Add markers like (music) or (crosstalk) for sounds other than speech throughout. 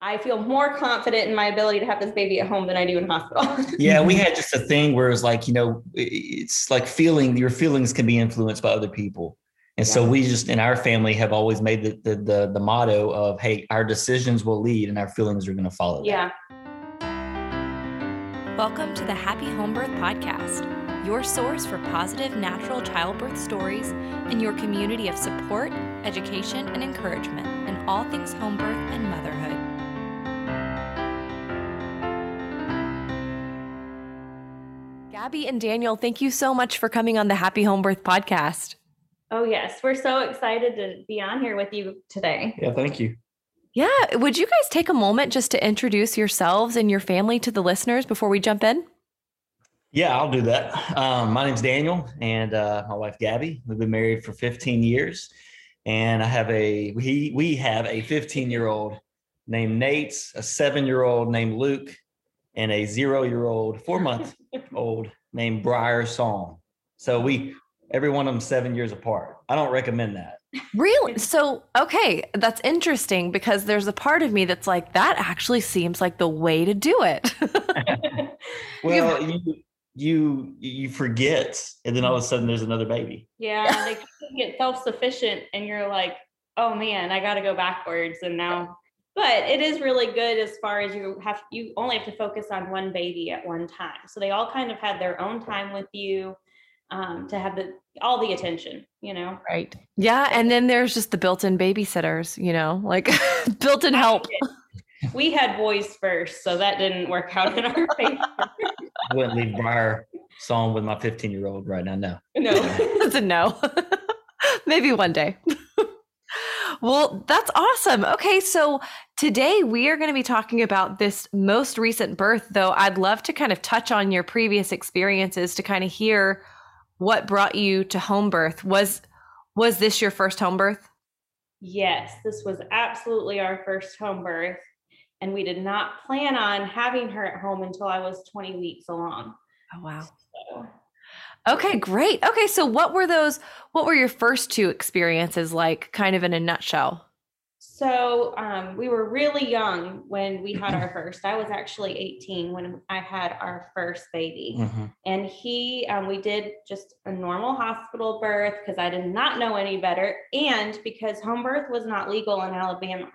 I feel more confident in my ability to have this baby at home than I do in hospital. (laughs) yeah, we had just a thing where it's like, you know, it's like feeling your feelings can be influenced by other people. And yeah. so we just in our family have always made the, the the the, motto of hey, our decisions will lead and our feelings are going to follow. Yeah. Welcome to the Happy Home Birth Podcast, your source for positive natural childbirth stories and your community of support, education, and encouragement in all things home birth and motherhood. Gabby and Daniel, thank you so much for coming on the Happy Home Birth Podcast. Oh, yes. We're so excited to be on here with you today. Yeah, thank you. Yeah. Would you guys take a moment just to introduce yourselves and your family to the listeners before we jump in? Yeah, I'll do that. Um, my name's Daniel and uh, my wife Gabby. We've been married for 15 years, and I have a we we have a 15 year old named Nate, a seven year old named Luke, and a zero year old, four month old named Briar Song. So we every one of them seven years apart. I don't recommend that. Really? So, okay, that's interesting because there's a part of me that's like, that actually seems like the way to do it. (laughs) well, you, you you forget, and then all of a sudden there's another baby. Yeah, they (laughs) get self sufficient, and you're like, oh man, I got to go backwards, and now. But it is really good as far as you have. You only have to focus on one baby at one time, so they all kind of had their own time with you um, to have the all the attention, you know. Right. Yeah, and then there's just the built-in babysitters, you know, like (laughs) built-in help. We had boys first, so that didn't work out in our favor. I wouldn't leave Briar song with my 15 year old right now. No. No. (laughs) That's a no. (laughs) Maybe one day. Well, that's awesome. Okay, so today we are going to be talking about this most recent birth, though I'd love to kind of touch on your previous experiences to kind of hear what brought you to home birth was was this your first home birth yes this was absolutely our first home birth and we did not plan on having her at home until i was 20 weeks along oh wow so. Okay great okay so what were those what were your first two experiences like kind of in a nutshell so um, we were really young when we had our first. I was actually 18 when I had our first baby. Mm-hmm. And he, um, we did just a normal hospital birth because I did not know any better. And because home birth was not legal in Alabama.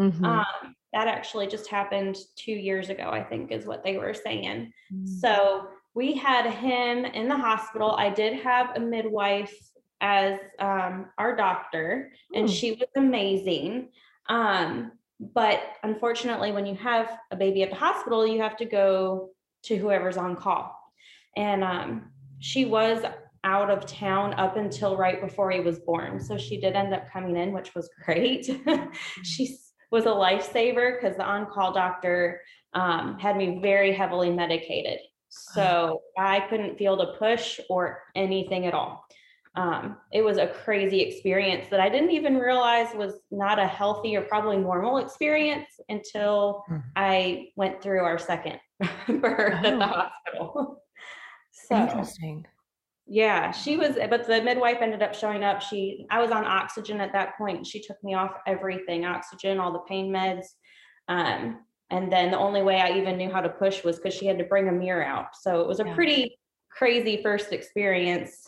Mm-hmm. Um, that actually just happened two years ago, I think is what they were saying. Mm-hmm. So we had him in the hospital. I did have a midwife as um, our doctor, and she was amazing. Um, but unfortunately, when you have a baby at the hospital, you have to go to whoever's on call. And um, she was out of town up until right before he was born. So she did end up coming in, which was great. (laughs) she was a lifesaver because the on call doctor um, had me very heavily medicated. So I couldn't feel the push or anything at all um, it was a crazy experience that I didn't even realize was not a healthy or probably normal experience until mm. I went through our second (laughs) birth oh. at the oh. hospital. (laughs) so interesting. Yeah, she was, but the midwife ended up showing up. She, I was on oxygen at that point. She took me off everything oxygen, all the pain meds. Um, and then the only way I even knew how to push was because she had to bring a mirror out. So it was a yeah. pretty crazy first experience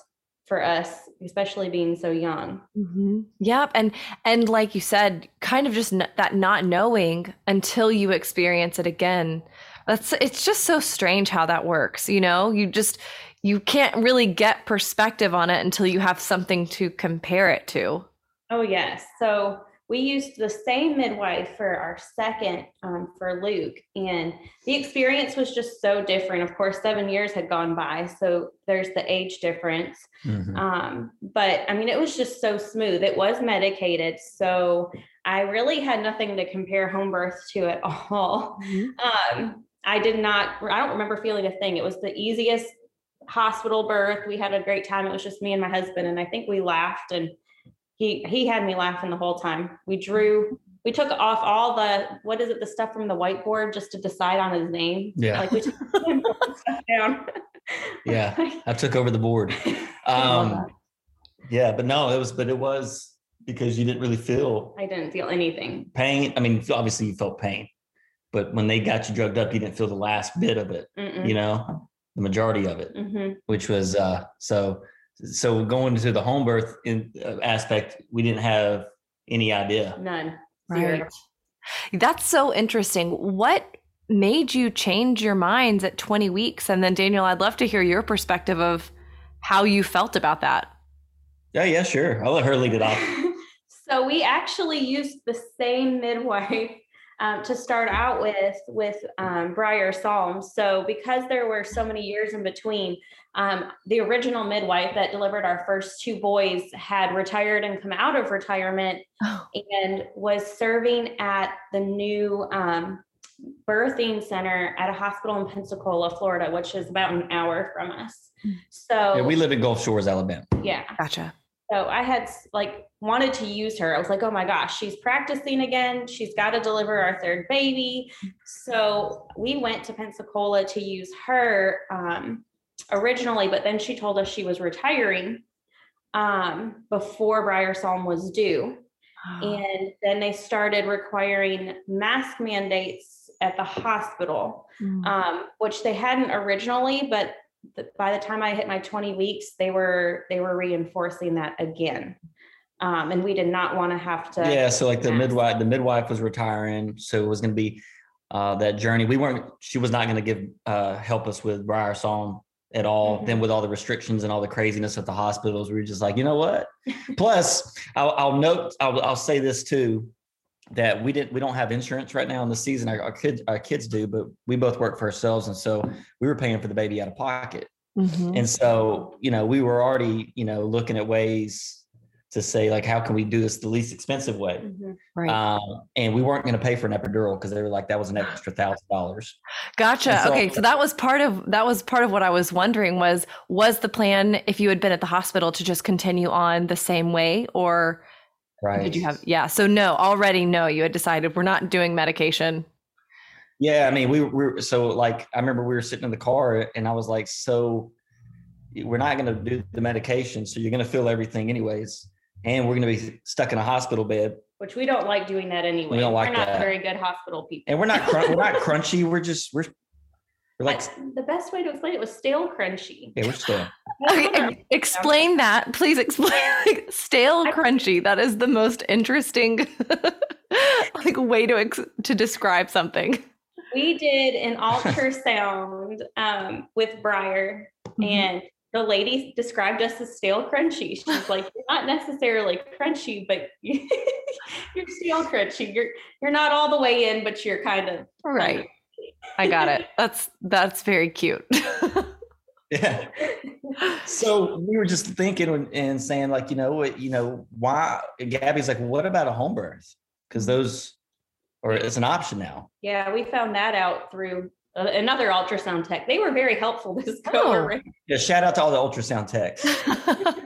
for us especially being so young mm-hmm. yep and and like you said kind of just n- that not knowing until you experience it again that's it's just so strange how that works you know you just you can't really get perspective on it until you have something to compare it to oh yes so we used the same midwife for our second um, for Luke, and the experience was just so different. Of course, seven years had gone by, so there's the age difference. Mm-hmm. Um, but I mean, it was just so smooth. It was medicated, so I really had nothing to compare home birth to at (laughs) all. Mm-hmm. Um, I did not. I don't remember feeling a thing. It was the easiest hospital birth. We had a great time. It was just me and my husband, and I think we laughed and he he had me laughing the whole time. We drew, we took off all the what is it, the stuff from the whiteboard just to decide on his name. Yeah. Like we took stuff down. yeah. (laughs) I took over the board. (laughs) Um yeah, but no, it was but it was because you didn't really feel I didn't feel anything. Pain. I mean, obviously you felt pain. but when they got you drugged up, you didn't feel the last bit of it, Mm-mm. you know, the majority of it, Mhm. which was uh, so. So going to the home birth in, uh, aspect, we didn't have any idea. None. Right. That's so interesting. What made you change your minds at 20 weeks? And then, Daniel, I'd love to hear your perspective of how you felt about that. Yeah, yeah, sure. I'll let her lead it off. (laughs) so we actually used the same midwife um, to start out with with um, Briar Psalms. So because there were so many years in between, um, the original midwife that delivered our first two boys had retired and come out of retirement Oh. and was serving at the new um, birthing center at a hospital in Pensacola, Florida, which is about an hour from us. Hmm. So Yeah, we live in Gulf Shores, Alabama. yeah. Gotcha. So I had like wanted to use her. I was like, oh my gosh, she's practicing again. She's got to deliver our third baby. So we went to Pensacola to use her um, originally, but then she told us she was retiring um, before Briar Psalm was due. And then they started requiring mask mandates at the hospital Mm. um, which they hadn't originally, but th- by the time I hit my 20 weeks, they were they were reinforcing that again. Um, and we did not want to have to. Yeah, so like the midwife, the midwife was retiring, so it was going to be uh, that journey. We weren't. She was not going to give uh, help us with Briar Song at all. Mhm. Then with all the restrictions and all the craziness at the hospitals, we were just like, you know what? Plus, I'll, I'll note. I'll, I'll say this too, that we didn't. We don't have insurance right now in the season. Our, our kids, our kids do, but we both work for ourselves, and so we were paying for the baby out of pocket. Mhm. And so, you know, we were already, you know, looking at ways to say like, how can we do this the least expensive way? Mhm. Right. Um, and we weren't going to pay for an epidural because they were like, that was an extra thousand dollars. Gotcha. So- okay, so that was part of that was part of what I was wondering was was the plan if you had been at the hospital to just continue on the same way or Right. did you have yeah, so no, already no, you had decided we're not doing medication. Yeah. I mean, we were, so like, I remember we were sitting in the car and I was like, so we're not going to do the medication. So you're going to feel everything anyways. And we're going to be stuck in a hospital bed Which we don't like doing that anyway. We don't like we're not that. very good hospital people. and we're not, crun- we're not (laughs) crunchy. We're just, we're, we're like, the best way to explain it was stale crunchy. yeah, we're still. Okay, explain that. Please explain (laughs) like, stale crunchy. That is the most interesting (laughs) like way to ex- to describe something. we did an ultrasound (laughs) um, with Briar, Mm-hmm. and the lady described us as stale crunchy. She's like, "You're not necessarily crunchy, but you're stale crunchy. You're you're not all the way in, but you're kind of Right. I got it. That's that's very cute. (laughs) Yeah. So we were just thinking and- and saying, like, you know, what, you know, why? Gabby's like, what about a home birth? Because those, or it's an option now. Yeah, we found that out through uh, another ultrasound tech. They were very helpful this go Oh. around. Yeah. Shout out to all the ultrasound techs.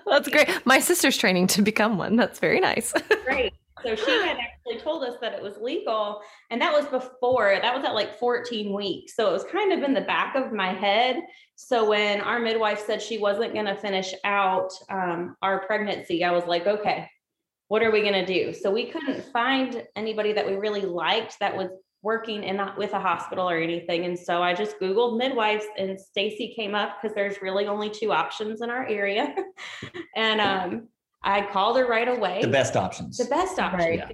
(laughs) that's great. My sister's training to become one. That's very nice. Great. So she had actually told us that it was legal, and that was before. That was at like 14 weeks. So it was kind of in the back of my head. So when our midwife said she wasn't going to finish out um, our pregnancy, I was like, okay, what are we going to do? So we couldn't find anybody that we really liked that was working in a, with a hospital or anything. And so I just Googled midwives and Stacy came up because there's really only two options in our area. (laughs) and um, I called her right away. The best options. The best option. Right. yeah.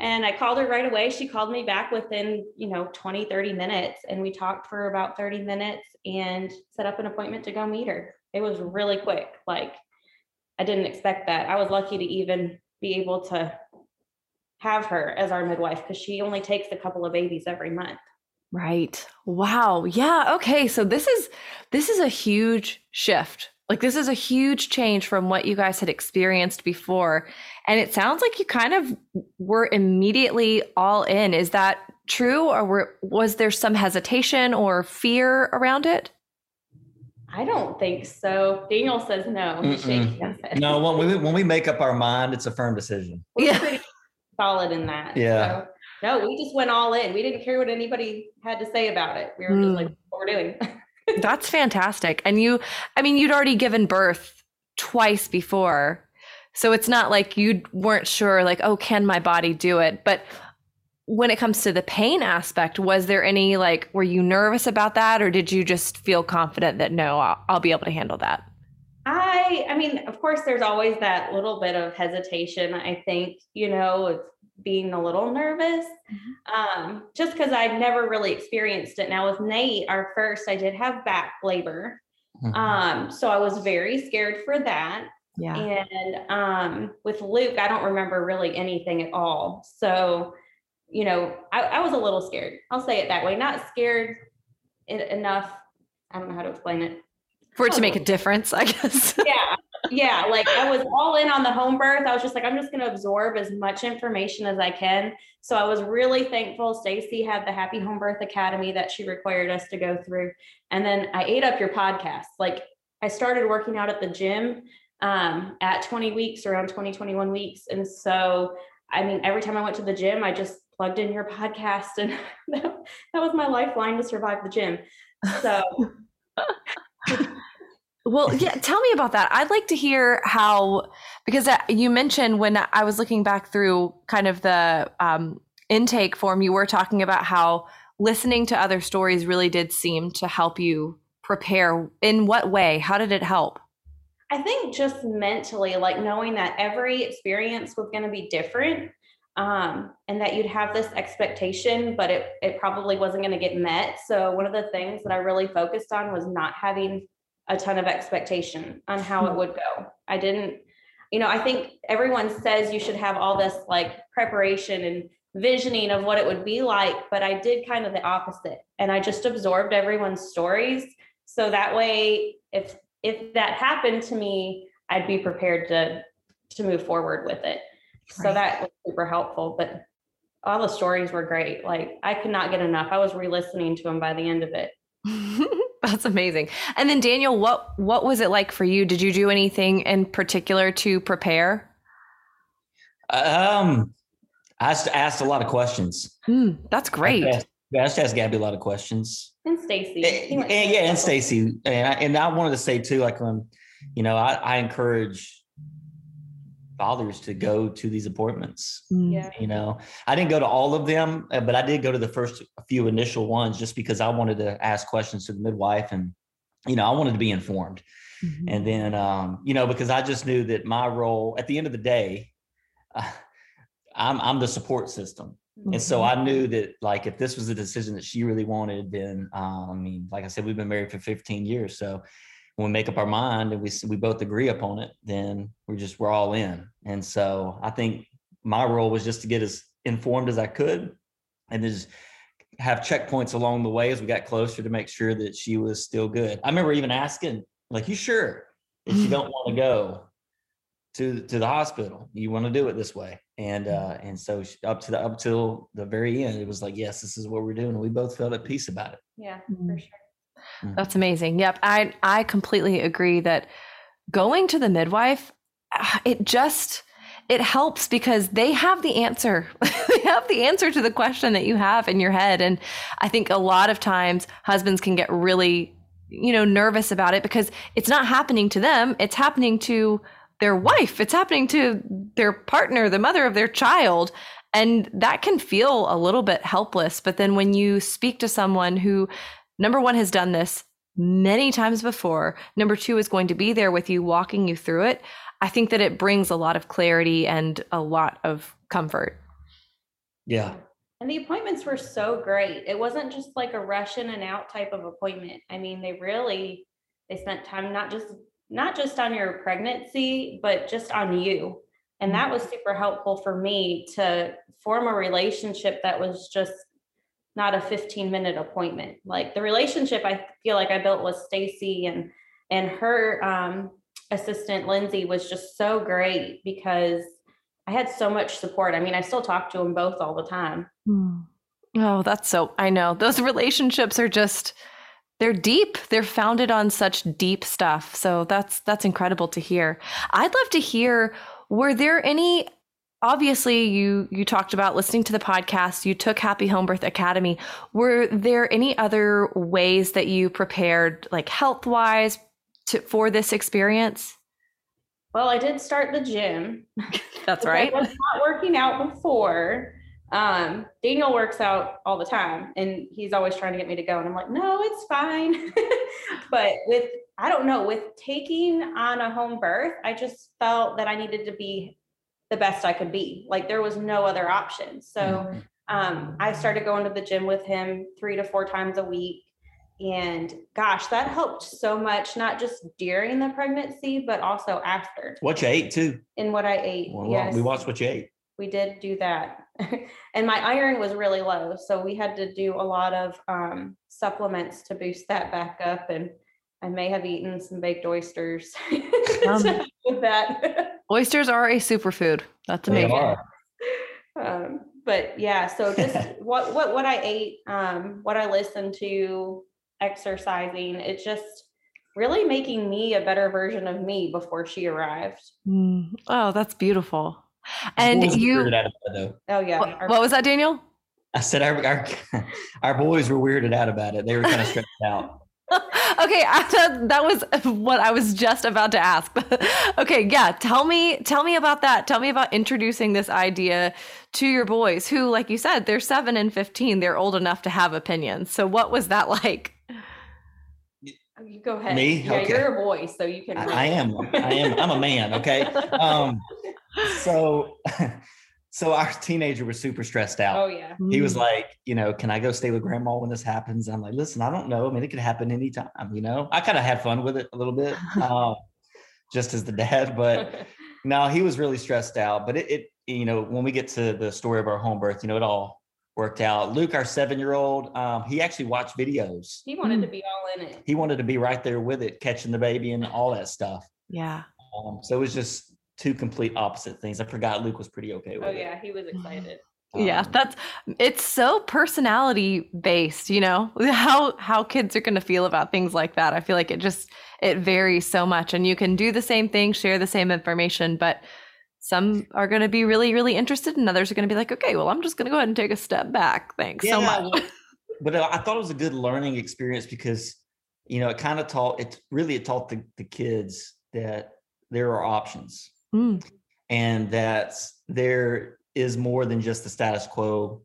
And I called her right away. She called me back within, you know, 20, 30 minutes. And we talked for about 30 minutes and set up an appointment to go meet her. It was really quick. Like I didn't expect that. I was lucky to even be able to have her as our midwife because she only takes a couple of babies every month. Right. Wow. Yeah. Okay. So this is this is a huge shift. Like this is a huge change from what you guys had experienced before. And it sounds like you kind of were immediately all in. Is that true or were, was there some hesitation or fear around it? I don't think so. Daniel says no. Shaking no, when we when we make up our mind, it's a firm decision. We're Yeah. pretty solid in that. Yeah. So, no, we just went all in. We didn't care what anybody had to say about it. We were Mm. just like, what we're doing. (laughs) That's fantastic. And you, I mean, you'd already given birth twice before. So it's not like you weren't sure, like, oh, can my body do it? But when it comes to the pain aspect, was there any like, were you nervous about that, or did you just feel confident that no, I'll, I'll be able to handle that? I, I mean, of course, there's always that little bit of hesitation. I think, you know, being a little nervous, mm-hmm. um, just because I'd never really experienced it. Now with Nate, our first, I did have back labor, mm-hmm. um, so I was very scared for that. Yeah. And um, with Luke, I don't remember really anything at all. So you know, I, I was a little scared. I'll say it that way. Not scared enough. I don't know how to explain it. For it to make a difference, I guess. yeah. Yeah. Like I was all in on the home birth. I was just like, I'm just going to absorb as much information as I can. So I was really thankful. Stacy had the Happy Home Birth Academy that she required us to go through. And then I ate up your podcast. Like I started working out at the gym um, at 20 weeks, around 20, 21 weeks. And so, I mean, every time I went to the gym, I just plugged in your podcast and that, (laughs) that was my lifeline to survive the gym so (laughs) well (laughs) yeah tell me about that. I'd like to hear how because uh, you mentioned when i was looking back through kind of the um, intake form you were talking about how listening to other stories really did seem to help you prepare. In what way? How did it help? I think just mentally like knowing that every experience was going to be different um, and that you'd have this expectation, but it, it probably wasn't going to get met. So, one of the things that I really focused on was not having a ton of expectation on how it hmm. would go. I didn't, you know, I think everyone says you should have all this like preparation and visioning of what it would be like, but I did kind of the opposite. And I just absorbed everyone's stories. So that way, if if that happened to me, I'd be prepared to to move forward with it. Right. So that was super helpful. But all the stories were great. Like I could not get enough. I was re-listening to them by the end of it. (laughs) That's amazing. And then Daniel, what what was it like for you? Did you do anything in particular to prepare? Um, I asked a lot of questions. Mm, that's great. I asked, I asked, asked Gabby a lot of questions. And Stacy. And, and, yeah, and Stacy. And I, and I wanted to say too, like, um, you know, I, I encourage fathers to go to these appointments. Mm. Yeah. You know, I didn't go to all of them, uh, but I did go to the first few initial ones just because I wanted to ask questions to the midwife and, you know, I wanted to be informed. Mm-hmm. And then, um, you know, because I just knew that my role at the end of the day, uh, I'm, I'm the support system. Mm-hmm. And so mm-hmm. I knew that like, if this was a decision that she really wanted, then, um, I mean, like I said, we've been married for 15 years. So when we make up our mind and we we both agree upon it, then we're just we're all in. And so I think my role was just to get as informed as I could, and just have checkpoints along the way as we got closer to make sure that she was still good. I remember even asking, like, "You sure if you don't want to go to to the hospital, you want to do it this way?" And uh, and so up to the up till the very end, it was like, "Yes, this is what we're doing." And we both felt at peace about it. Yeah, for mm-hmm. sure. Mm-hmm. That's amazing. Yep. I I completely agree that going to the midwife ah, it just it helps because they have the answer. (laughs) they have the answer to the question that you have in your head and I think a lot of times husbands can get really you know nervous about it because it's not happening to them, it's happening to their wife, it's happening to their partner, the mother of their child. And that can feel a little bit helpless. But then when you speak to someone who number one has done this many times before. Number two is going to be there with you, walking you through it. I think that it brings a lot of clarity and a lot of comfort. Yeah. And the appointments were so great. It wasn't just like a rush in and out type of appointment. I mean, they really they spent time not just not just on your pregnancy, but just on you. And that mm. was super helpful for me to form a relationship that was just not a 15 minute appointment. Like the relationship I feel like I built with Stacy and and her um, assistant Lindsay was just so great because I had so much support. I mean, I still talk to them both all the time. Hmm. Oh, that's so I know. Those relationships are just they're deep. They're founded on such deep stuff. So that's that's incredible to hear. I'd love to hear were there any obviously you you talked about listening to the podcast. You took happy home birth academy. Were there any other ways that you prepared like health wise for this experience? Well i did start the gym. (laughs) That's right. i was not working out before. Um, Daniel works out all the time and he's always trying to get me to go. And I'm like, no, it's fine. (laughs) but with, I don't know, with taking on a home birth, I just felt that I needed to be the best I could be. Like there was no other option. So mm-hmm. um, I started going to the gym with him three to four times a week. And gosh, that helped so much, not just during the pregnancy, but also after. What you ate too. And what I ate. Well, yes. We watched what you ate. We did do that. (laughs) and my iron was really low. So we had to do a lot of um, supplements to boost that back up. And I may have eaten some baked oysters (laughs) um, with that. Oysters are a superfood. That's amazing. They (laughs) Um, but yeah, so just (laughs) what what what I ate, um, what I listened to, exercising, it just really making me a better version of me before she arrived. Mm. Oh, that's beautiful. And you, oh yeah. What, what, was that, Daniel? I said our, our (laughs) our boys were weirded out about it. They were kind of stressed out. (laughs) okay, (laughs) I, that was what I was just about to ask. (laughs) okay, yeah, tell me tell me about that. Tell me about introducing this idea to your boys who like you said, they're 7 and 15. They're old enough to have opinions. So what was that like? You go ahead. Me? Yeah, okay. you're a boy, so you can. I, I am. I am. I'm a man. Okay. Um, so so our teenager was super stressed out. Oh yeah. He was mm. like, you know, can I go stay with grandma when this happens? I'm like, listen, I don't know. I mean, it could happen anytime, you know. I kind of had fun with it a little bit, (laughs) um, just as the dad, but (laughs) no, he was really stressed out. But it, it, you know, when we get to the story of our home birth, you know, it all worked out. Luke, our seven-year-old, um, he actually watched videos. He wanted mm. to be all in it. He wanted to be right there with it, catching the baby and all that stuff. Yeah. Um, so it was just two complete opposite things. I forgot Luke was pretty okay with oh, it. Oh yeah, he was excited. Um, yeah, that's it's so personality based, you know, (laughs) how how kids are going to feel about things like that. I feel like it just it varies so much and you can do the same thing, share the same information, but some are going to be really really interested and others are going to be like, "Okay, well, I'm just going to go ahead and take a step back. Thanks yeah, so much." (laughs) but I thought it was a good learning experience because you know, it kind of taught it really it taught the, the kids that there are options mm. and that there is more than just the status quo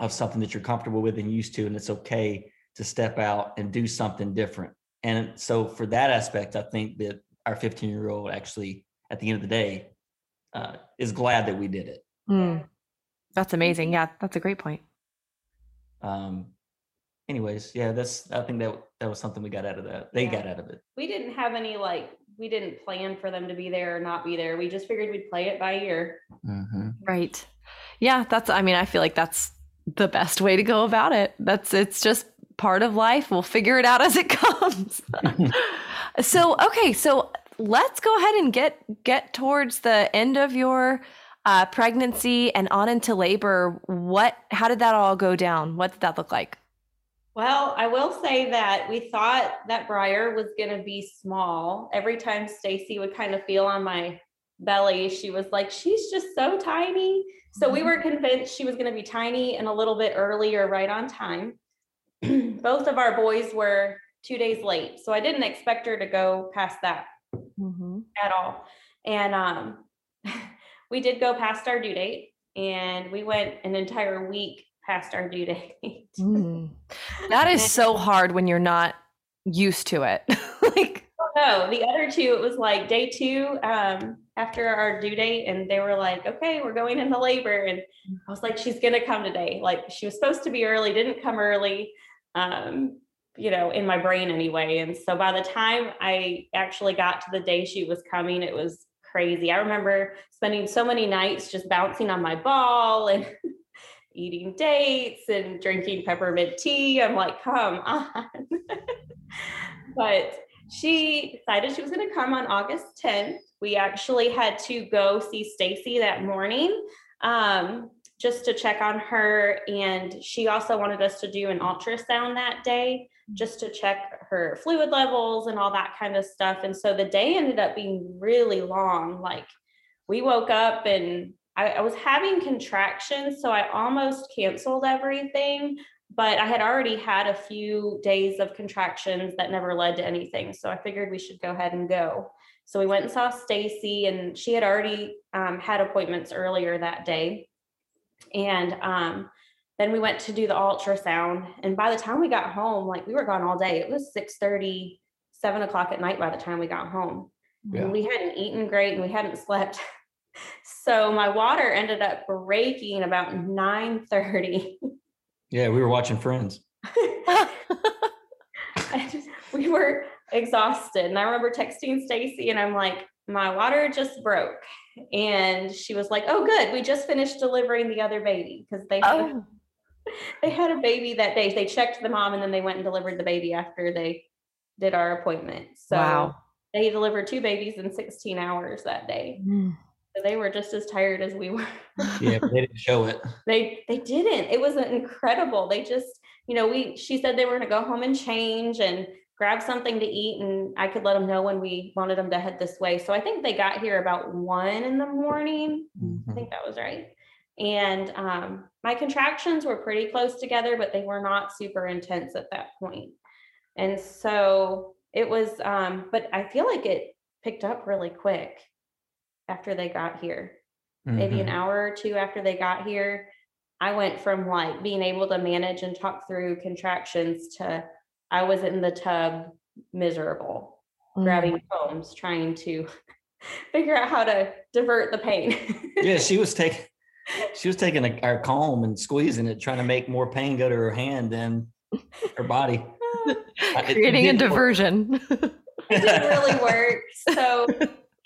of something that you're comfortable with and used to and it's okay to step out and do something different. And so for that aspect i think that our 15 year old actually at the end of the day uh, is glad that we did it. Mm. that's amazing. Yeah that's a great point. Um anyways yeah that's i think that that was something we got out of that. They yeah. got out of it. We didn't have any like we didn't plan for them to be there or not be there. We just figured we'd play it by ear. Mm-hmm. Right. Yeah, that's. I mean, I feel like that's the best way to go about it. That's it's just part of life. We'll figure it out as it (laughs) comes. (laughs) so okay, so let's go ahead and get get towards the end of your uh, pregnancy and on into labor. What? How did that all go down? What did that look like? Well, I will say that we thought that Briar was going to be small. Every time Stacy would kind of feel on my belly, she was like, she's just so tiny. So we were convinced she was going to be tiny and a little bit earlier, right on time. (clears throat) Both of our boys were two days late. So I didn't expect her to go past that mm-hmm. at all. And um, (laughs) we did go past our due date and we went an entire week past our due date. (laughs) mm. That is so hard when you're not used to it. (laughs) like oh, no, the other two, it was like day two um, after our due date, and they were like, "Okay, we're going into labor," and I was like, "She's gonna come today." Like she was supposed to be early, didn't come early. Um, you know, in my brain anyway. And so by the time I actually got to the day she was coming, it was crazy. I remember spending so many nights just bouncing on my ball and (laughs) eating dates and drinking peppermint tea. I'm like, come on. (laughs) but she decided she was going to come on August 10th. We actually had to go see Stacy that morning um, just to check on her. And she also wanted us to do an ultrasound that day just to check her fluid levels and all that kind of stuff. And so the day ended up being really long. Like we woke up and I, I was having contractions, so I almost canceled everything but I had already had a few days of contractions that never led to anything. So I figured we should go ahead and go. So we went and saw Stacy, and she had already um, had appointments earlier that day. And um, then we went to do the ultrasound. And by the time we got home, like we were gone all day. It was 6 30, 7 o'clock at night by the time we got home. Yeah. And we hadn't eaten great and we hadn't (laughs) slept. So my water ended up breaking about 9 30. Yeah, we were watching Friends. (laughs) just, we were exhausted. And I remember texting Stacy and I'm like, my water just broke. And she was like, Oh, good. We just finished delivering the other baby because they had, oh. (laughs) they had a baby that day. They checked the mom and then they went and delivered the baby after they did our appointment. So wow. they delivered two babies in 16 hours that day. Mm. They were just as tired as we were. yeah, they didn't show it. (laughs) They they didn't. It was incredible. They just, you know, we she said they were going to go home and change and grab something to eat and I could let them know when we wanted them to head this way. So I think they got here about one in the morning. Mm-hmm. I think that was right. And um, my contractions were pretty close together, but they were not super intense at that point. And so it was, um, but I feel like it picked up really quick after they got here. Mm-hmm. Maybe an mm-hmm. hour or two after they got here, I went from like being able to manage and talk through contractions to I was in the tub miserable, mm. grabbing combs, trying to (laughs) figure out how to divert the pain. yeah, she was (laughs) taking she was taking a, our comb and squeezing it, trying to make more pain go to her hand than her body. (laughs) Creating a diversion. it didn't really work. So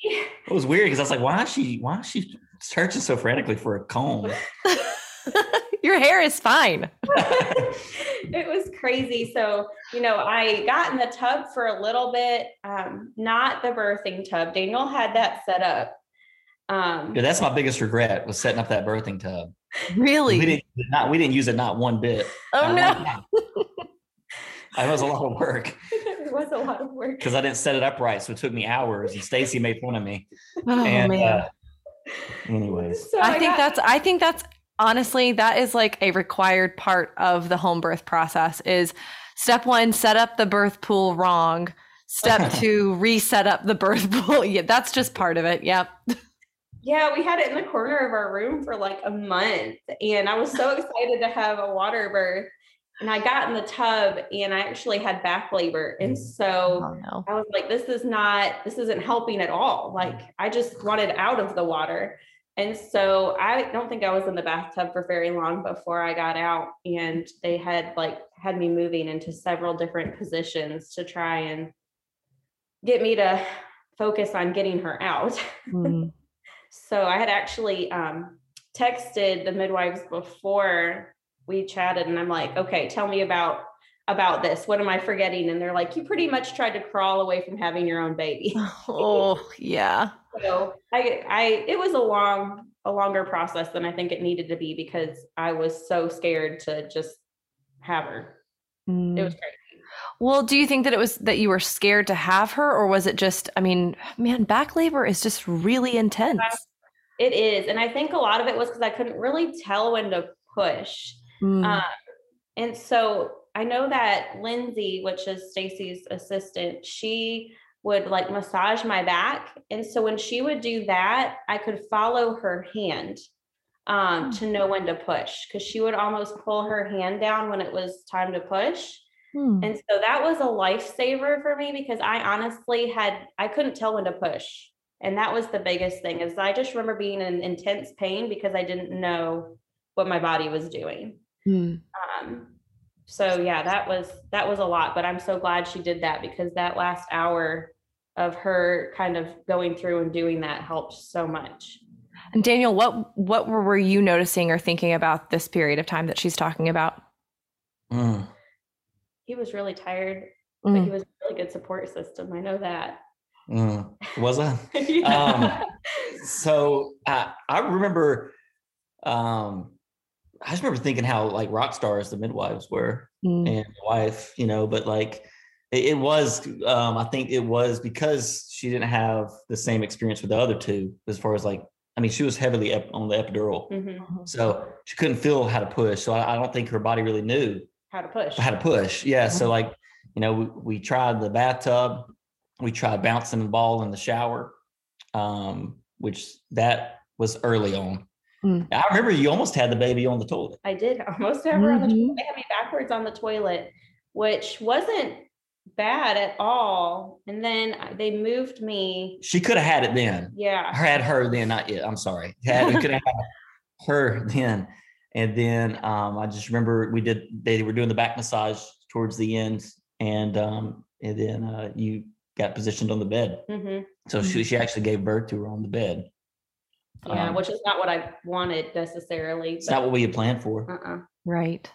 it was weird because I was like, why is she why is she searching so frantically for a comb? (laughs) Your hair is fine. (laughs) it was crazy. So, you know, I got in the tub for a little bit, um, not the birthing tub. Daniel had that set up. Um, yeah, that's my biggest regret was setting up that birthing tub. Really? We didn't not we didn't use it not one bit. Oh no. (laughs) (laughs) it was a lot of work. it was a lot of work. Because I didn't set it up right. So it took me hours and Stacy made fun of me. Oh and, man. Uh, anyways. So I, I, think got- that's I think that's honestly that is like a required part of the home birth process is step one set up the birth pool wrong step (laughs) two reset up the birth pool yeah that's just part of it yep yeah we had it in the corner of our room for like a month and i was so (laughs) excited to have a water birth and i got in the tub and i actually had back labor and so oh, no. i was like this is not this isn't helping at all like i just wanted out of the water and so I don't think I was in the bathtub for very long before I got out and they had like had me moving into several different positions to try and get me to focus on getting her out. (laughs) Mm. so I had actually um, texted the midwives before we chatted and I'm like, okay, tell me about about this. What am I forgetting? And they're like, you pretty much tried to crawl away from having your own baby. (laughs) oh, (laughs) yeah. So I, I, it was a long, a longer process than I think it needed to be because I was so scared to just have her. Mm. It was mm. crazy. Well, do you think that it was that you were scared to have her, or was it just, I mean, man, back labor is just really intense. It is. And I think a lot of it was because I couldn't really tell when to push. Mm. Um, and so I know that Lindsay, which is Stacy's assistant, she would like massage my back. And so when she would do that, I could follow her hand um, to know when to push because she would almost pull her hand down when it was time to push. Hmm. And so that was a lifesaver for me because I honestly had, I couldn't tell when to push. And that was the biggest thing is I just remember being in intense pain because I didn't know what my body was doing. Hmm. Um, so yeah that was that was a lot but i'm so glad she did that because that last hour of her kind of going through and doing that helped so much and daniel what what were you noticing or thinking about this period of time that she's talking about mm. he was really tired mm. but he was a really good support system i know that mm. was that (laughs) um, so I, I remember um, I just remember thinking how like rock stars the midwives were mm. and the wife, you know, but like it, it was, um, I think it was because she didn't have the same experience with the other two as far as like, I mean, she was heavily ep- on the epidural, mm-hmm. mm-hmm. so she couldn't feel how to push. So I, I, don't think her body really knew how to push. How to push, yeah. Mm-hmm. So like, you know, we, we, tried the bathtub, we tried bouncing the ball in the shower, um, which that was early on Mm. I remember you almost had the baby on the toilet. I did (laughs) almost have her mm-hmm. on the toilet. Mm-hmm. They had me backwards on the toilet, which wasn't bad at all. And then they moved me. She could have had it then. Yeah. I had her then, not yet. I'm sorry. Had, could have had (laughs) her then. And then um, I just remember we did, they were doing the back massage towards the end. And um, and then uh, you got positioned on the bed. Mm-hmm. So she, she actually gave birth to her on the bed. Yeah, um, which is not what I wanted necessarily. It's not what we had planned for. Uh-uh. Right.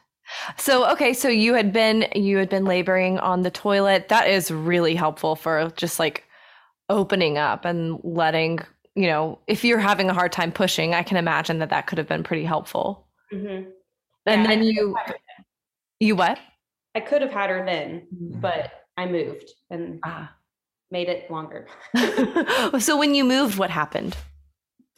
So okay, so you had been you had been laboring on the toilet. That is really helpful for just like opening up and letting you know if you're having a hard time pushing. I can imagine that that could have been pretty helpful. Mm-hmm. And yeah, then you you what? I could have had her then, mm-hmm. but I moved and ah. made it longer. (laughs) so when you moved, what happened?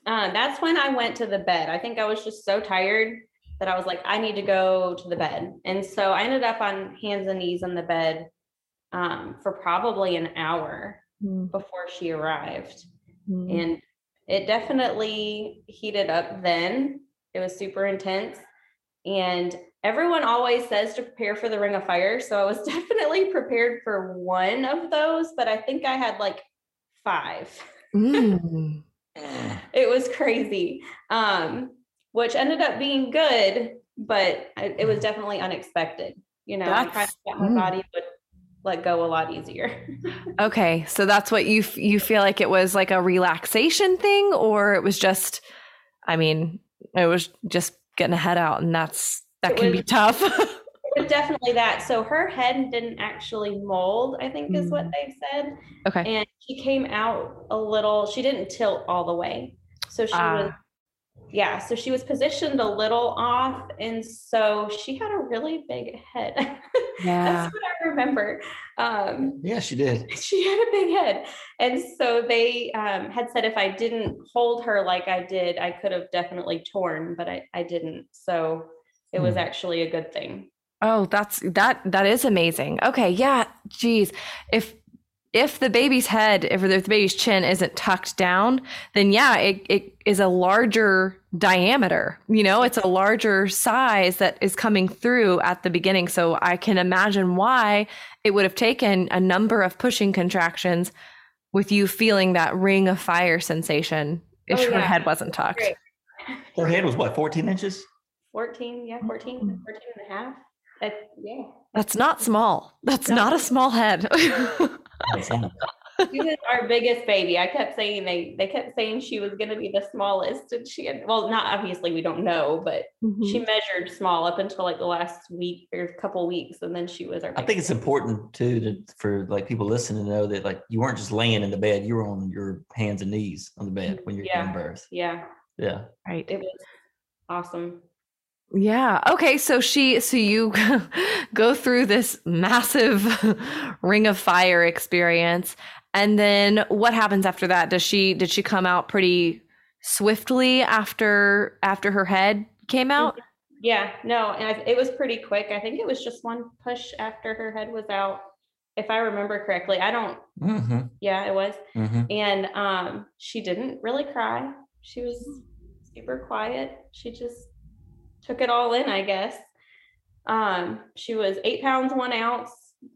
Uh, that's when I went to the bed. I think I was just so tired that I was like, I need to go to the bed. And so I ended up on hands and knees in the bed um, for probably an hour mm. before she arrived. Mm. And it definitely heated up then. It was super intense. And everyone always says to prepare for the ring of fire. So I was (laughs) definitely prepared for one of those, but I think I had like five. Mm. (sighs) it was crazy, um, which ended up being good, but it was definitely unexpected. You know, that's, I my mm. body would let go a lot easier. (laughs) okay, so that's what you you feel like it was like a relaxation thing, or it was just, I mean, it was just getting a head out, and that's that it can was, be tough. (laughs) it was definitely that. So her head didn't actually mold, I think is what mm. they've said. Okay. And she came out a little, she didn't tilt all the way. So she was ah. yeah, so she was positioned a little off. And so she had a really big head. (laughs) Yeah. That's what I remember. Um, yeah, she did. (laughs) She had a big head. And so they um, had said if I didn't hold her like I did, I could have definitely torn, but I, I didn't. So it was hmm. actually a good thing. Oh, that's that that is amazing. Okay, yeah, geez. If if the baby's head, if the baby's chin isn't tucked down, then yeah, it, it is a larger diameter. You know, it's a larger size that is coming through at the beginning. So I can imagine why it would have taken a number of pushing contractions with you feeling that ring of fire sensation if oh, yeah. her head wasn't tucked. Her head was what, 14 inches? 14, yeah, 14, mm-hmm. 14 and a half. That, yeah. That's not small. That's no. not a small head. (laughs) she was our biggest baby. I kept saying they they kept saying she was going to be the smallest, and she had well, not obviously we don't know, but mm-hmm. she measured small up until like the last week or couple weeks, and then she was our. I think it's important too to for like people listening to know that like you weren't just laying in the bed; you were on your hands and knees on the bed when you're yeah. giving birth. Yeah. Yeah. Right. It was awesome. Yeah. Okay. So she, so you (laughs) go through this massive (laughs) ring of fire experience. And then what happens after that? Does she, did she come out pretty swiftly after, after her head came out? Yeah. No. And I, it was pretty quick. I think it was just one push after her head was out. If I remember correctly, I don't, mm-hmm. yeah, it was. Mm-hmm. And um, she didn't really cry. She was super quiet. She just took it all in, I guess. Um, she was eight pounds, one ounce,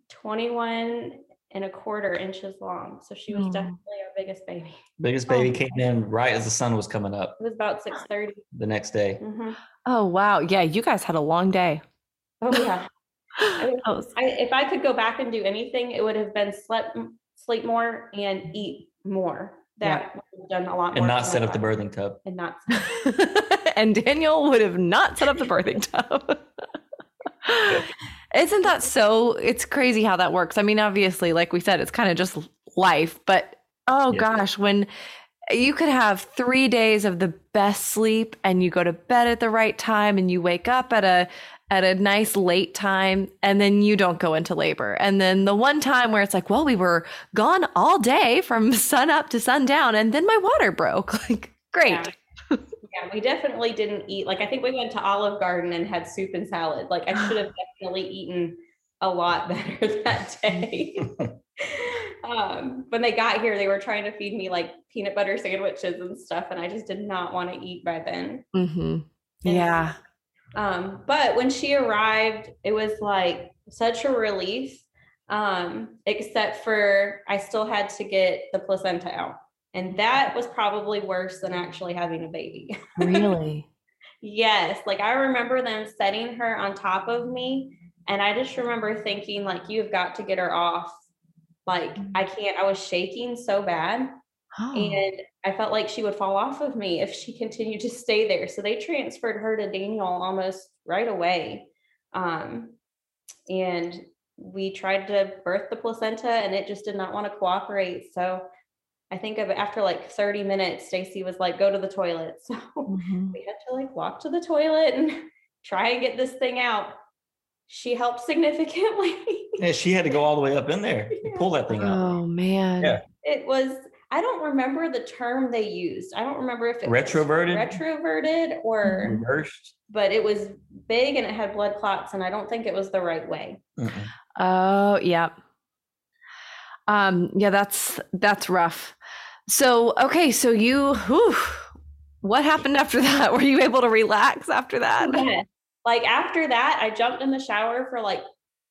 21 and a quarter inches long. So she was mm. definitely our biggest baby. Biggest baby oh. came in right as the sun was coming up. It was about 6:30 the next day. Mm-hmm. Oh wow. Yeah, you guys had a long day. Oh yeah. (laughs) I, I, if I could go back and do anything, it would have been sleep sleep more and eat more. That yeah. would have done a lot more. And not (laughs) set up the birthing tub. And not and Daniel would have not set up the birthing tub. (laughs) Isn't that so? It's crazy how that works. I mean, obviously, like we said, it's kind of just life, but oh yeah. gosh, when you could have three days of the best sleep and you go to bed at the right time and you wake up at a at a nice late time and then you don't go into labor. And then the one time where it's like, well, we were gone all day from (laughs) sun up to sundown and then my water broke. (laughs) Like, great. Yeah. Yeah, we definitely didn't eat. Like, I think we went to Olive Garden and had soup and salad. Like, I should have (gasps) definitely eaten a lot (laughs) better that day. (laughs) um, when they got here, they were trying to feed me like peanut butter sandwiches and stuff, and I just did not want to eat by then. Mm-hmm. Yeah. Um, but when she arrived, it was like such a relief. Um, except for I still had to get the placenta out. And that was probably worse than actually having a baby. (laughs) Really? yes. Like I remember them setting her on top of me. And I just remember thinking, like, you've got to get her off. Like, I can't, I was shaking so bad. Oh. And I felt like she would fall off of me if she (laughs) continued to stay there. So they transferred her to Daniel almost right away. Um, and we tried to birth the placenta and it just did not want to cooperate. So I think of after like 30 minutes, Stacy was like, go to the toilet. (laughs) So mm-hmm. we had to like walk to the toilet and (laughs) try and get this thing out. She helped significantly. (laughs) yeah, she had to go all the way up in there yeah. pull that thing out. Oh man. Yeah. It was I don't remember the term they used. I don't remember if it retroverted, retroverted or reversed. But it was big and it had blood clots, and I don't think it was the right way. Mm-mm. Oh, yeah. Um, yeah, that's that's rough. So okay, so you whew, what happened after (laughs) that? Were you able to relax after that? (laughs) Yeah. Like after that, I jumped in the shower for like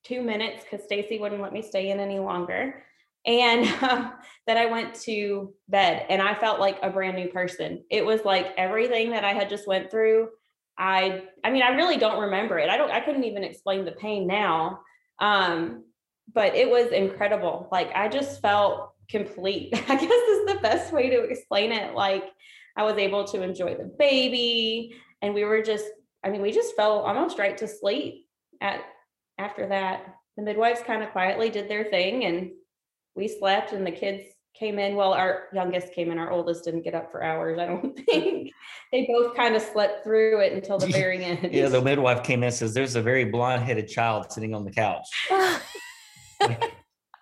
two minutes because Stacy wouldn't let me stay in any longer and (laughs) um, then i went to bed and i felt like a brand new person it was like everything that i had just went through i i mean i really don't remember it i don't i couldn't even explain the pain now um but it was incredible like i just felt complete (laughs) i guess is the best way to explain it like i was able to enjoy the baby and we were just i mean we just fell almost right to sleep at after that the midwives kind of quietly did their thing and we slept and the kids came in. Well, our youngest came in, our oldest didn't get up for hours, I don't (laughs) think. they both kind of slept through it until the (laughs) very end. yeah, the midwife came in and says, There's a very blonde headed child sitting on the couch.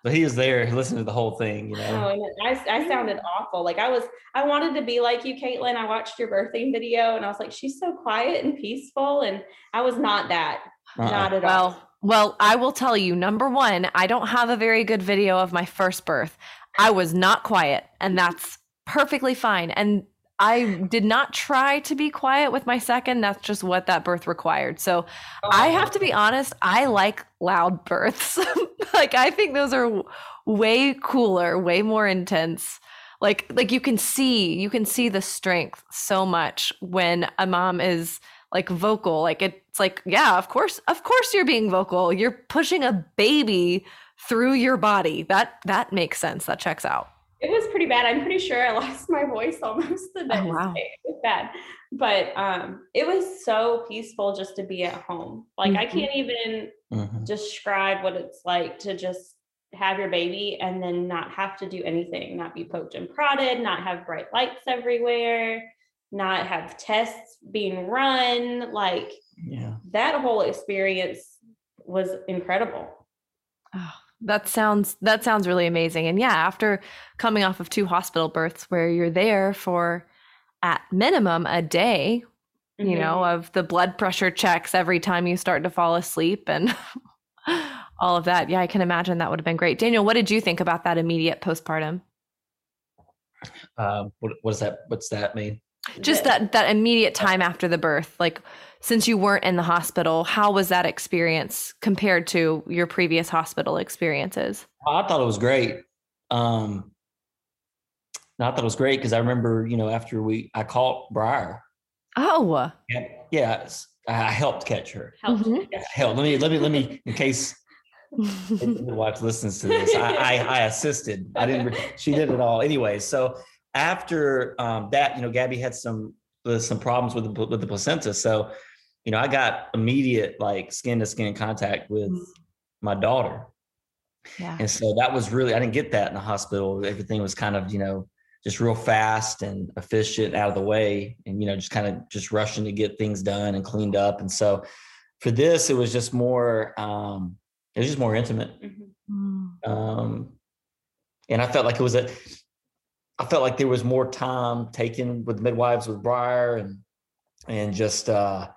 But he was there listening to the whole thing, you know. Oh, and I, I sounded awful. Like I was, I wanted to be like you, Caitlin. I watched your birthing video and I was like, she's so quiet and peaceful. And I was not that. Uh-uh. Not at well, all. Well, I will tell you, number one, I don't have a very good video of my first birth. I was not quiet, and that's perfectly fine. And I did not try to be quiet with my second. That's just what that birth required. So oh, I have to be honest, I like loud (laughs) births. like I think those are way cooler, way more intense. Like like you can see, you can see the strength so much when a mom is like vocal like it's like yeah of course of course you're being vocal you're pushing a baby through your body that that makes sense that checks out pretty bad i'm pretty sure i lost my voice almost the next oh, wow. day it was bad but um it was so peaceful just to be at home like mm-hmm. i can't even mm-hmm. describe what it's like to just have your baby and then not have to do anything not be poked and prodded not have bright lights everywhere not have tests being run. Like yeah. that whole experience was incredible. Oh, that sounds that sounds really amazing. And yeah, after coming off of two hospital births where you're there for at minimum a day, mm-hmm. you know, of the blood pressure checks every time you start to fall asleep and (laughs) all of that. Yeah, I can imagine that would have been great. Daniel, what did you think about that immediate postpartum? Uh, what, what does that what's that mean? just that that immediate time after the birth like since you weren't in the hospital how was that experience compared to your previous hospital experiences i thought it was great um i thought it was great because i remember you know after we i caught briar oh yeah, yeah i helped catch her helped. Mm-hmm. Yeah, help let me let me let me in case the (laughs) wife listens to this I, I i assisted i didn't she did it all anyway so after um, that, you know, Gabby had some uh, some problems with the, with the placenta. So, you know, I got immediate like skin to skin contact with mm. my daughter. Yeah. And so that was really I didn't get that in the hospital. Everything was kind of, you know, just real fast and efficient out of the way and you know, just kind of just rushing to get things done and cleaned up. And so for this, it was just more um it was just more intimate. Mm-hmm. Um and I felt like it was a I felt like there was more time taken with midwives with Briar and and just uh,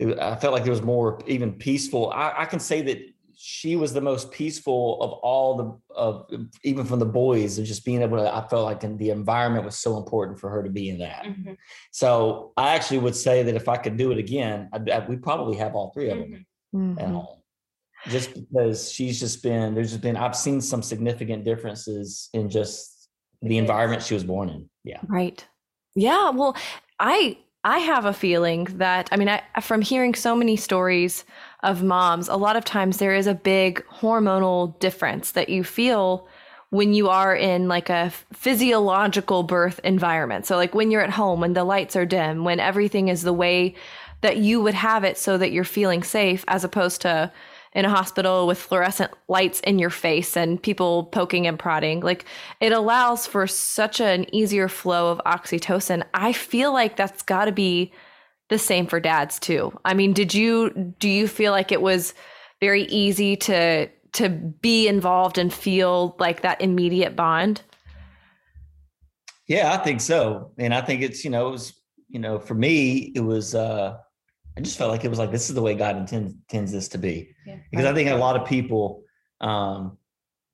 it, I felt like there was more even peaceful. I, I, can say that she was the most peaceful of all the of even from the boys of just being able to i felt like the environment was so important for her to be in that. Mm-hmm. so i actually would say that if i could do it again I'd, I'd, we probably have all three of them mm-hmm. at home. Just because she's just been there's just been i've seen some significant differences in just the environment she was born in. Yeah. Right. Yeah well i i have a feeling that i mean I, from hearing so many stories of moms a lot of times there is a big hormonal difference that you feel when you are in like a physiological birth environment. So like when you're at home when the lights are dim when everything is the way that you would have it so that you're feeling safe as opposed to in a hospital with fluorescent lights in your face and people poking and prodding. Like it allows for such an easier flow of oxytocin. I feel like that's got to be the same for dads too. I mean, did you do you feel like it was very easy to to be involved and feel like that immediate bond? Yeah, I think so. And I think it's, you know, it was, you know, for me, it was uh I just felt like it was like this is the way God intends intends this to be. Yeah. Because I think a lot of people, um,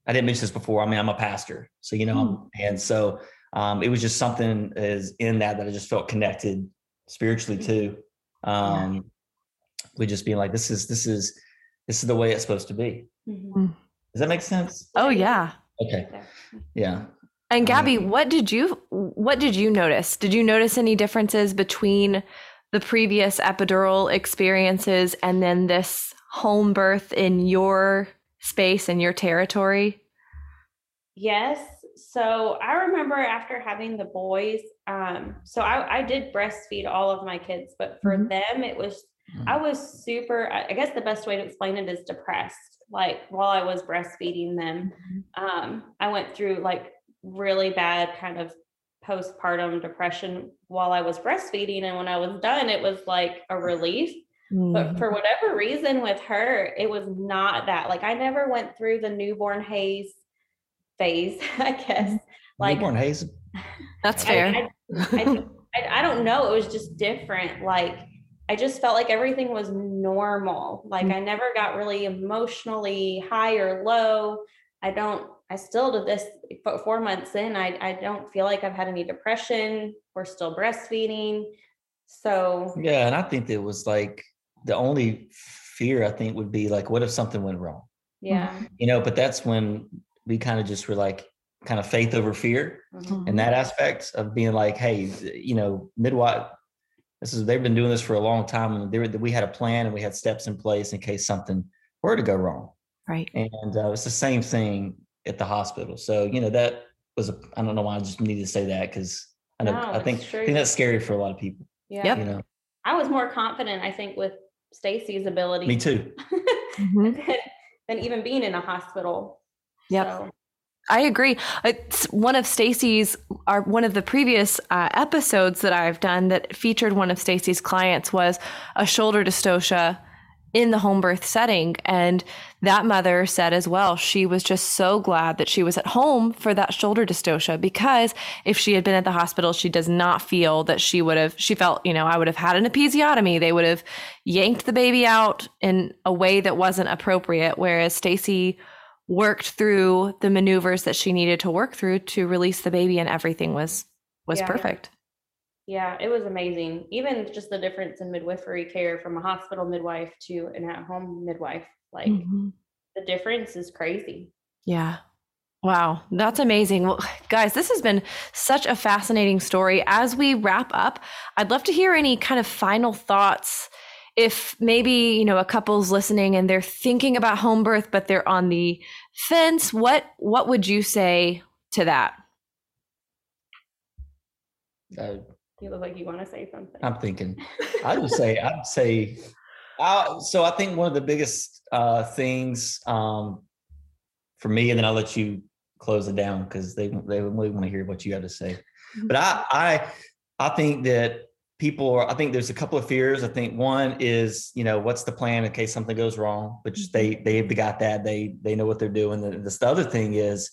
I didn't mention this before. I mean, I'm a pastor, so you know, mm. and so um, it was just something is in that that I just felt connected spiritually to. Um, yeah. We just being like, this is this is this is the way it's supposed to be. Mm-hmm. Does that make sense? Oh yeah. Okay. Yeah. And Gabby, um, what did you what did you notice? Did you notice any differences between the previous epidural experiences and then this home birth in your space and your territory? Yes. So I remember after having the boys, um, so I, I did breastfeed all of my kids, but for mm-hmm. them, it was, mm-hmm. I was super, I guess the best way to explain it is depressed. Like while I was breastfeeding them, mm-hmm. um, I went through like really bad kind of postpartum depression while I was breastfeeding. And when I was done, it was like a relief. Mm. But for whatever reason with her, it was not that. Like I never went through the newborn haze phase, (laughs) I guess. Mm-hmm. Like newborn haze. That's fair. I, I, (laughs) I, I don't know. It was just different. Like I just felt like everything was normal. Like mm. I never got really emotionally high or low. I don't I still to this four months in, I, I don't feel like I've had any depression. We're still breastfeeding. So yeah, and I think it was like the only fear I think would be like, what if something went wrong? Yeah. Mm-hmm. You know, but that's when we kind of just were like kind of faith over fear mm-hmm. in that aspect of being like, hey, you know, midwife, this is they've been doing this for a long time and they were, we had a plan and we had steps in place in case something were to go wrong. Right. And uh, it's the same thing at the hospital. So, you know, that was, a, I don't know why I just needed to say that because I know, no, I think, I think that's scary for a lot of people. Yeah. Yep. You know, I was more confident, I think, with Stacy's ability. Me too. (laughs) mm-hmm. than, than, even being in a hospital. Yep. So. I agree. It's one of Stacy's, our one of the previous uh, episodes that I've done that featured one of Stacy's clients was a shoulder dystocia in the home birth setting. And that mother said as well, she was just so glad that she was at home for that shoulder dystocia because if she had been at the hospital, she does not feel that she would have, she felt, you know, I would have had an episiotomy. They would have yanked the baby out in a way that wasn't appropriate. Whereas Stacy worked through the maneuvers that she needed to work through to release the baby and everything was was yeah. perfect. Yeah, it was amazing. Even just the difference in midwifery care from a hospital midwife to an at home midwife. Like mm-hmm. the difference is crazy. Yeah. Wow, that's amazing. Well, guys, this has been such a fascinating story. As we wrap up, I'd love to hear any kind of final thoughts. If maybe, you know, a couple's listening and they're thinking about home birth, but they're on the fence, what what would you say to that? Uh, you look like you want to say something. I'm thinking. (laughs) I would say I'd say. Uh, so I think one of the biggest uh, things um, for me, and then I'll let you close it down because they they really want to hear what you have to say. Mm-hmm. But I I I think that people are. I think there's a couple of fears. I think one is you know what's the plan in case something goes wrong, which they mm-hmm. they've got that they they know what they're doing. The, the other thing is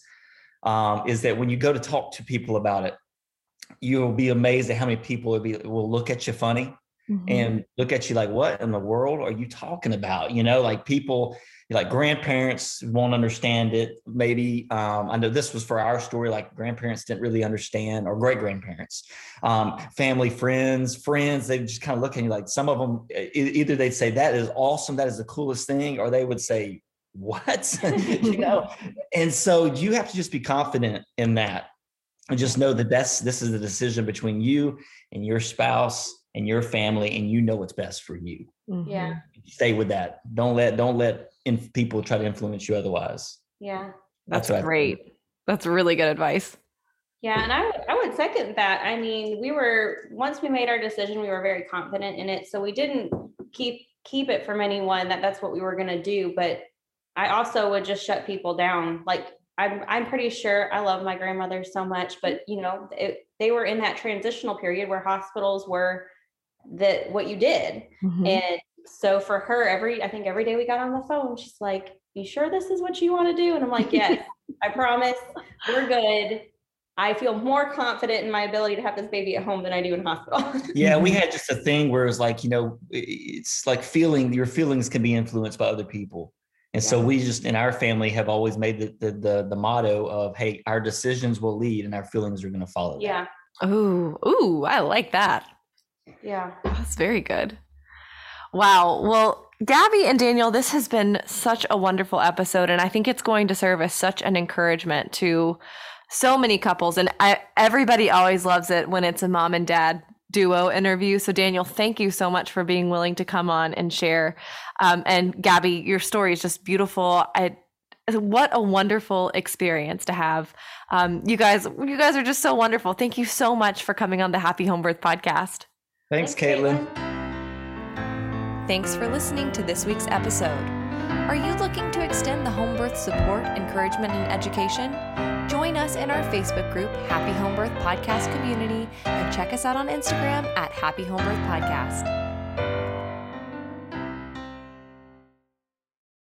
um, is that when you go to talk to people about it you'll be amazed at how many people will be will look at you funny mm-hmm. and look at you like, what in the world are you talking about? You know, like people like grandparents won't understand it. Maybe um, I know this was for our story, like grandparents didn't really understand, or great grandparents, um, family, friends, friends. They just kind of look at you like some of them either they'd say that is awesome, that is the coolest thing, or they would say what (laughs) you know. (laughs) And so you have to just be confident in that, and just know that that's this is the decision between you and your spouse and your family, and you know what's best for you. Mm-hmm. Yeah. Stay with that. Don't let don't let in, people try to influence you otherwise. Yeah. That's, That's great. That's really good advice. Yeah, and I I would second that. I mean, we were once we made our decision, we were very confident in it, so we didn't keep keep it from anyone that that's what we were going to do. But I also would just shut people down. Like I'm I'm pretty sure I love my grandmother so much, but you know, it, they were in that transitional period where hospitals were that what you did, mm-hmm. and so for her, every I think every day we got on the phone, she's like, "You sure this is what you want to do?" And I'm like, "Yes, (laughs) I promise. We're good." I feel more confident in my ability to have this baby at home than I do in hospital. (laughs) yeah, we had just a thing where it's like, you know, it's like feeling your feelings can be influenced by other people. And yeah. so we just in our family have always made the, the the the, motto of hey, our decisions will lead and our feelings are going to follow. Yeah. Oh, ooh, I like that. Yeah. That's very good. Wow. Well, Gabby and Daniel, this has been such a wonderful episode, and I think it's going to serve as such an encouragement to so many couples. And I, everybody always loves it when it's a mom and dad duo interview. So, Daniel, thank you so much for being willing to come on and share. Um, and Gabby, your story is just beautiful. I, what a wonderful experience to have. Um, you guys, you guys are just so wonderful. Thank you so much for coming on the Happy Home Birth podcast. Thanks, Thanks Caitlin. Caitlin. Thanks for listening to this week's episode. Are you looking to extend the home birth support, encouragement, and education? Join us in our Facebook group, Happy Home Birth Podcast Community, and check us out on Instagram at Happy Home Birth Podcast.